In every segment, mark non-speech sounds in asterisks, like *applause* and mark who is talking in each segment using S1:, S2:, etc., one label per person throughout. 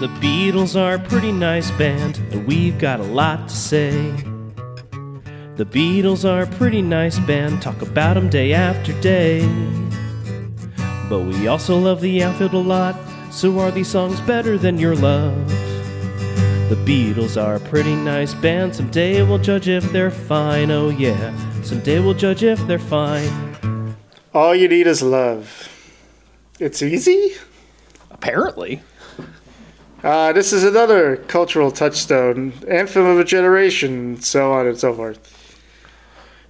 S1: The Beatles are a pretty nice band, and we've got a lot to say. The Beatles are a pretty nice band, talk about them day after day. But we also love the outfield a lot, so are these songs better than your love? The Beatles are a pretty nice band, someday we'll judge if they're fine, oh yeah. Someday we'll judge if they're fine.
S2: All you need is love. It's easy?
S3: Apparently.
S2: Uh, this is another cultural touchstone, anthem of a generation, so on and so forth.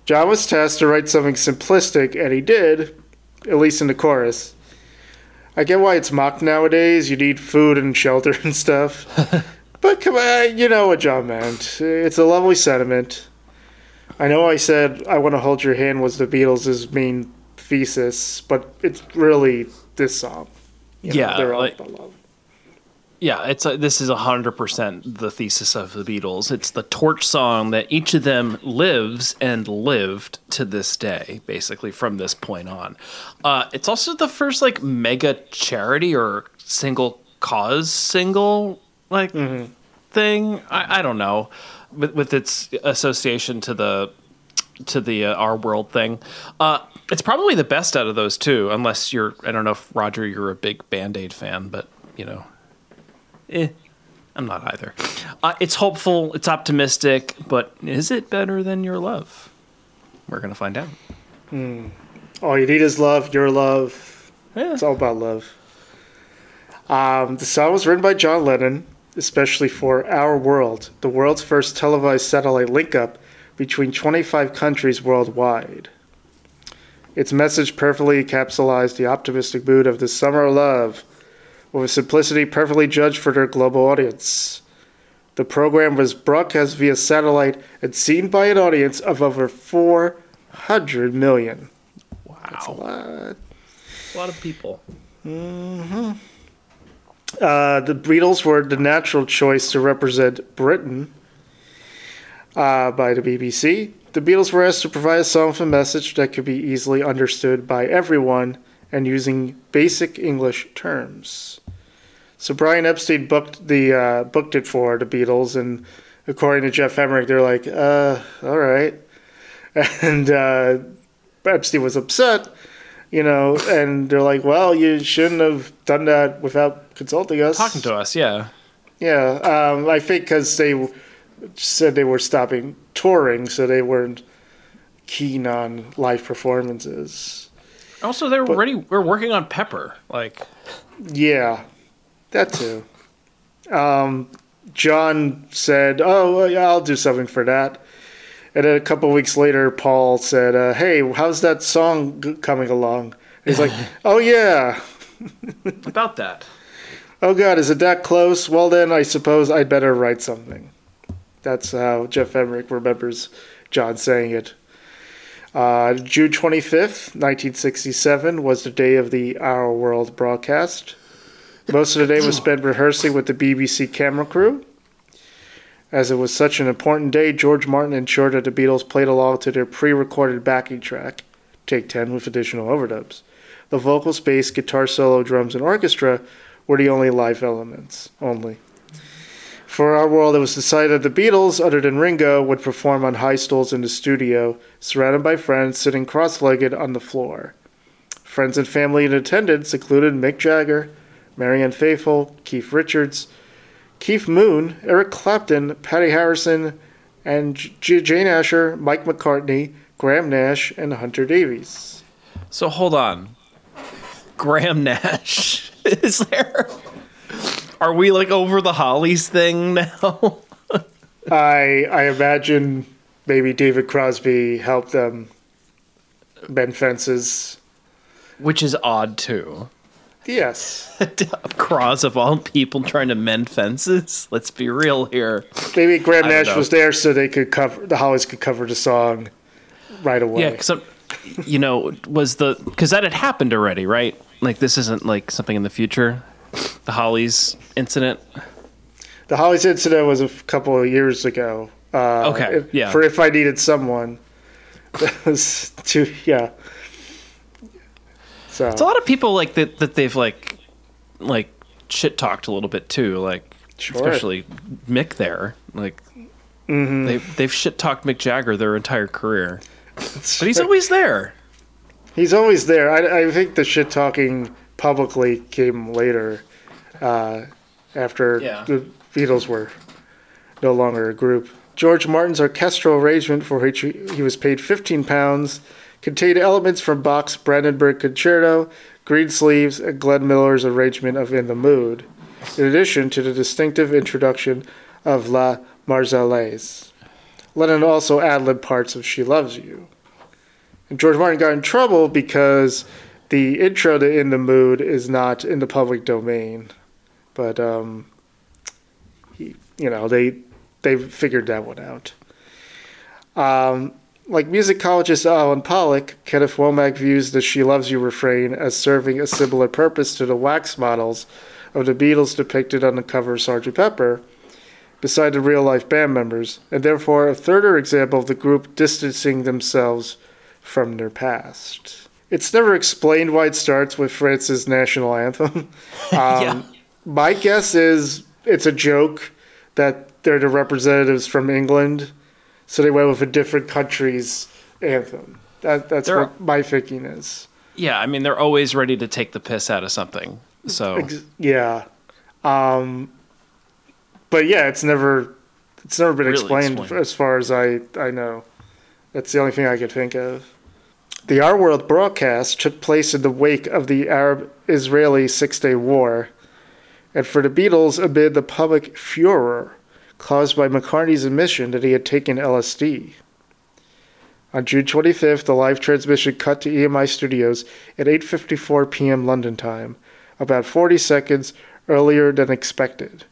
S2: John was tasked to write something simplistic, and he did, at least in the chorus. I get why it's mocked nowadays. You need food and shelter *laughs* and stuff. *laughs* but come on, you know what John meant. It's a lovely sentiment. I know I said I Want to Hold Your Hand was the Beatles' main thesis, but it's really this song. You know,
S3: Yeah,
S2: they're all
S3: like-
S2: about love.
S3: Yeah, it's a, this is hundred percent the thesis of the Beatles. It's the torch song that each of them lives and lived to this day, basically from this point on. Uh, it's also the first like mega charity or single cause single like thing. I, I don't know with with its association to the to the uh, our world thing. Uh, it's probably the best out of those two, unless you're. I don't know if Roger, you're a big Band Aid fan, but you know. Eh, I'm not either. Uh, it's hopeful, it's optimistic, but is it better than your love? We're gonna find out.
S2: All you need is love, your love.
S3: Yeah.
S2: It's all about love. Um, the song was written by John Lennon, especially for Our World, the world's first televised satellite link up between 25 countries worldwide. Its message perfectly encapsulates the optimistic mood of the summer love, with a simplicity perfectly judged for their global audience. The program was broadcast via satellite and seen by an audience of over 400 million.
S3: Wow,
S2: What?
S3: a lot A lot of people.
S2: Uh, the Beatles were the natural choice to represent Britain uh, by the BBC. The Beatles were asked to provide a song with a message that could be easily understood by everyone and using basic English terms. So Brian Epstein booked the uh, booked it for the Beatles, and according to Geoff Emerick, they're like, uh, "All right," *laughs* and uh, Epstein was upset you know, and they're like, "Well, you shouldn't have done that without consulting us."
S3: Talking to us, yeah.
S2: Yeah, um, I think because they said they were stopping touring, so they weren't keen on live performances.
S3: Also, they're already we're working on Pepper. Like,
S2: Yeah, that too. Um, John said, "Oh, well, yeah, I'll do something for that." And then a couple weeks later, Paul said, uh, "Hey, how's that song g- coming along?" And he's like, *laughs* "Oh yeah." *laughs*
S3: about that.
S2: Oh God, is it that close? Well, then I suppose I'd better write something. That's how Geoff Emerick remembers John saying it. Uh, June 25th, 1967, was the day of the Our World broadcast. Most of the day was spent rehearsing with the BBC camera crew. As it was such an important day, George Martin ensured that the Beatles played along to their pre recorded backing track, Take 10 with additional overdubs. The vocals, bass, guitar solo, drums, and orchestra were the only live elements, only. For our world, it was decided the Beatles, other than Ringo, would perform on high stools in the studio, surrounded by friends sitting cross legged on the floor. Friends and family in attendance included Mick Jagger, Marianne Faithfull, Keith Richards, Keith Moon, Eric Clapton, Pattie Harrison, and J- Jane Asher, Mike McCartney, Graham Nash, and Hunter Davies.
S3: So hold on, Graham Nash *laughs* is there? Are we like over the Hollies thing now? *laughs*
S2: I I imagine maybe David Crosby helped them mend fences.
S3: Which is odd too.
S2: Yes, *laughs*
S3: Cross of all people trying to mend fences. Let's be real here.
S2: maybe Graham Nash was there so they could cover the Hollies could cover the song right away.
S3: Yeah, because you know was the because that had happened already, right? Like this isn't like something in the future. The Hollies incident.
S2: The Hollies incident was a couple of years ago. Uh,
S3: Okay,
S2: if-
S3: yeah.
S2: For if I needed someone, *laughs* that was too yeah. So
S3: It's a lot of people like that that they've like like shit talked a little bit too, like
S2: Sure.
S3: especially Mick there. Like they've they've shit talked Mick Jagger their entire career, but he's always there.
S2: He's always there. I, I think the shit talking publicly came later, uh, after
S3: Yeah.
S2: the Beatles were no longer a group. George Martin's orchestral arrangement, for which he was paid 15 pounds, contained elements from Bach's Brandenburg Concerto, Greensleeves, and Glenn Miller's arrangement of In the Mood, in addition to the distinctive introduction of La Marseillaise. Lennon also ad-libbed parts of She Loves You. And George Martin got in trouble because the intro to In the Mood is not in the public domain. But um he, you know, they they've figured that one out. Um like musicologist Alan Pollack, Kenneth Womack views the She Loves You refrain as serving a similar purpose to the wax models of the Beatles depicted on the cover of Sgt. Pepper, beside the real life band members, and therefore a further example of the group distancing themselves from their past. It's never explained why it starts with France's national anthem. *laughs* Um,
S3: Yeah.
S2: My guess is it's a joke that they're the representatives from England, so they went with a different country's anthem. That, that's
S3: They're-
S2: what my thinking is.
S3: Yeah, I mean they're always ready to take the piss out of something. So
S2: Yeah. Um, but yeah, it's never it's never been
S3: Really
S2: explained,
S3: explained.
S2: as far as I, I know. That's the only thing I could think of. The Our World broadcast took place in the wake of the Arab Israeli Six Day War, and for the Beatles amid the public furor caused by McCartney's admission that he had taken LSD. On June 25th, the live transmission cut to EMI Studios at 8:54 p.m. London time, about 40 seconds earlier than expected.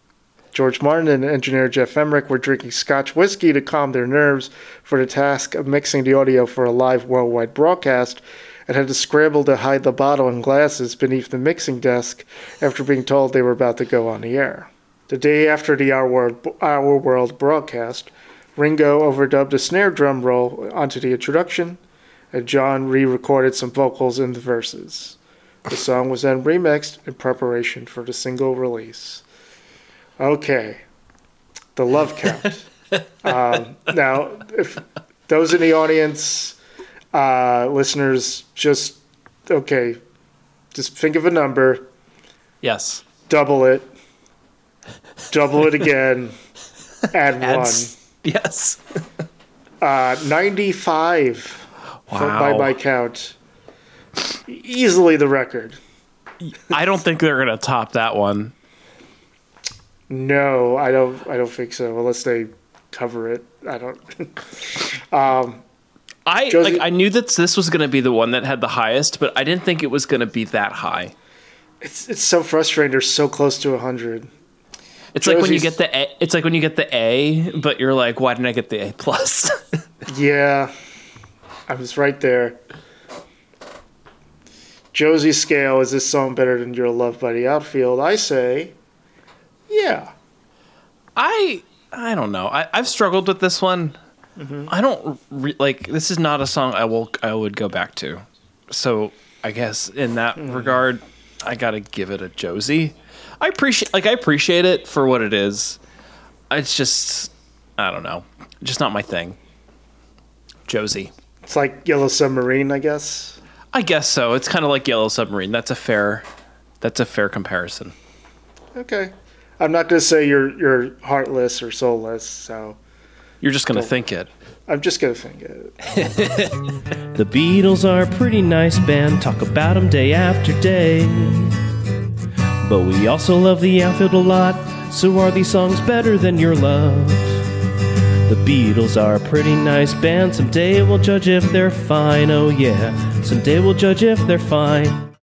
S2: George Martin and engineer Geoff Emerick were drinking Scotch whiskey to calm their nerves for the task of mixing the audio for a live worldwide broadcast and had to scramble to hide the bottle and glasses beneath the mixing desk after being told they were about to go on the air. The day after the Our World, Our World broadcast, Ringo overdubbed a snare drum roll onto the introduction, and John re recorded some vocals in the verses. The song was then remixed in preparation for the single release. Okay, the love count. *laughs* um, now, if those in the audience, uh, listeners, just okay, just think of a number,
S3: yes,
S2: double it, double it again, *laughs* add one.
S3: Yes.
S2: Uh, 95 for- by my count. Easily the record.
S3: I don't think they're gonna top that one.
S2: No, I don't. I don't think so. Unless they cover it. I don't. *laughs*
S3: Um, I
S2: Josie-
S3: like I knew that this was gonna be the one that had the highest, but I didn't think it was gonna be that high.
S2: it's it's so frustrating. They're so close to hundred.
S3: It's like when you get the A, it's like when you get the A, but you're like, why didn't I get the A plus? *laughs*
S2: Yeah, I was right there. Josie's scale is this song better than Your Love by the Outfield? I say, yeah.
S3: I I don't know. I, I've struggled with this one. Mm-hmm. I don't re- like. This is not a song I will I would go back to. So I guess in that mm. regard, I gotta give it a Josie. I appreciate like I appreciate it for what it is. It's just I don't know, just not my thing. Josie.
S2: It's like Yellow Submarine, I guess.
S3: I guess so. It's kind of like Yellow Submarine. That's a fair. That's a fair comparison.
S2: Okay. I'm not gonna say you're you're heartless or soulless, so
S3: You're just gonna think it.
S2: I'm just gonna think it. *laughs*
S1: The Beatles are a pretty nice band, talk about them day after day. But we also love the outfield a lot, so are these songs better than your love? The Beatles are a pretty nice band, someday we'll judge if they're fine, oh yeah, someday we'll judge if they're fine.